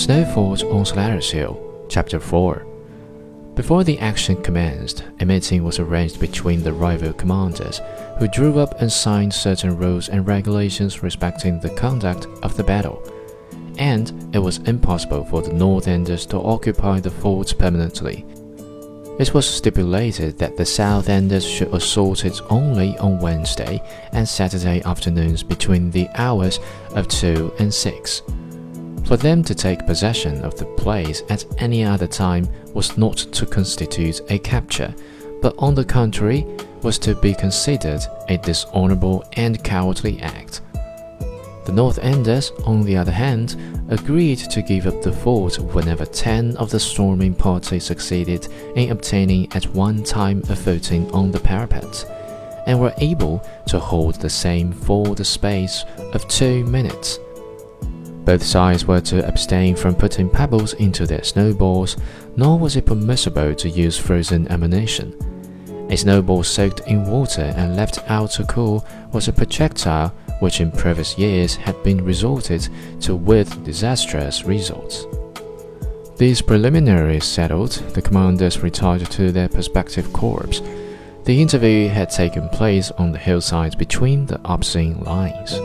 Snow Fort on Slatter's Hill, Chapter 4 Before the action commenced, a meeting was arranged between the rival commanders, who drew up and signed certain rules and regulations respecting the conduct of the battle. And it was impossible for the North Enders to occupy the forts permanently. It was stipulated that the South Enders should assault it only on Wednesday and Saturday afternoons between the hours of 2 and 6. For them to take possession of the place at any other time was not to constitute a capture, but on the contrary, was to be considered a dishonorable and cowardly act. The North Enders, on the other hand, agreed to give up the fort whenever ten of the storming party succeeded in obtaining at one time a footing on the parapet, and were able to hold the same for the space of two minutes. Both sides were to abstain from putting pebbles into their snowballs, nor was it permissible to use frozen ammunition. A snowball soaked in water and left out to cool was a projectile which in previous years had been resorted to with disastrous results. These preliminaries settled, the commanders retired to their respective corps. The interview had taken place on the hillside between the opposing lines.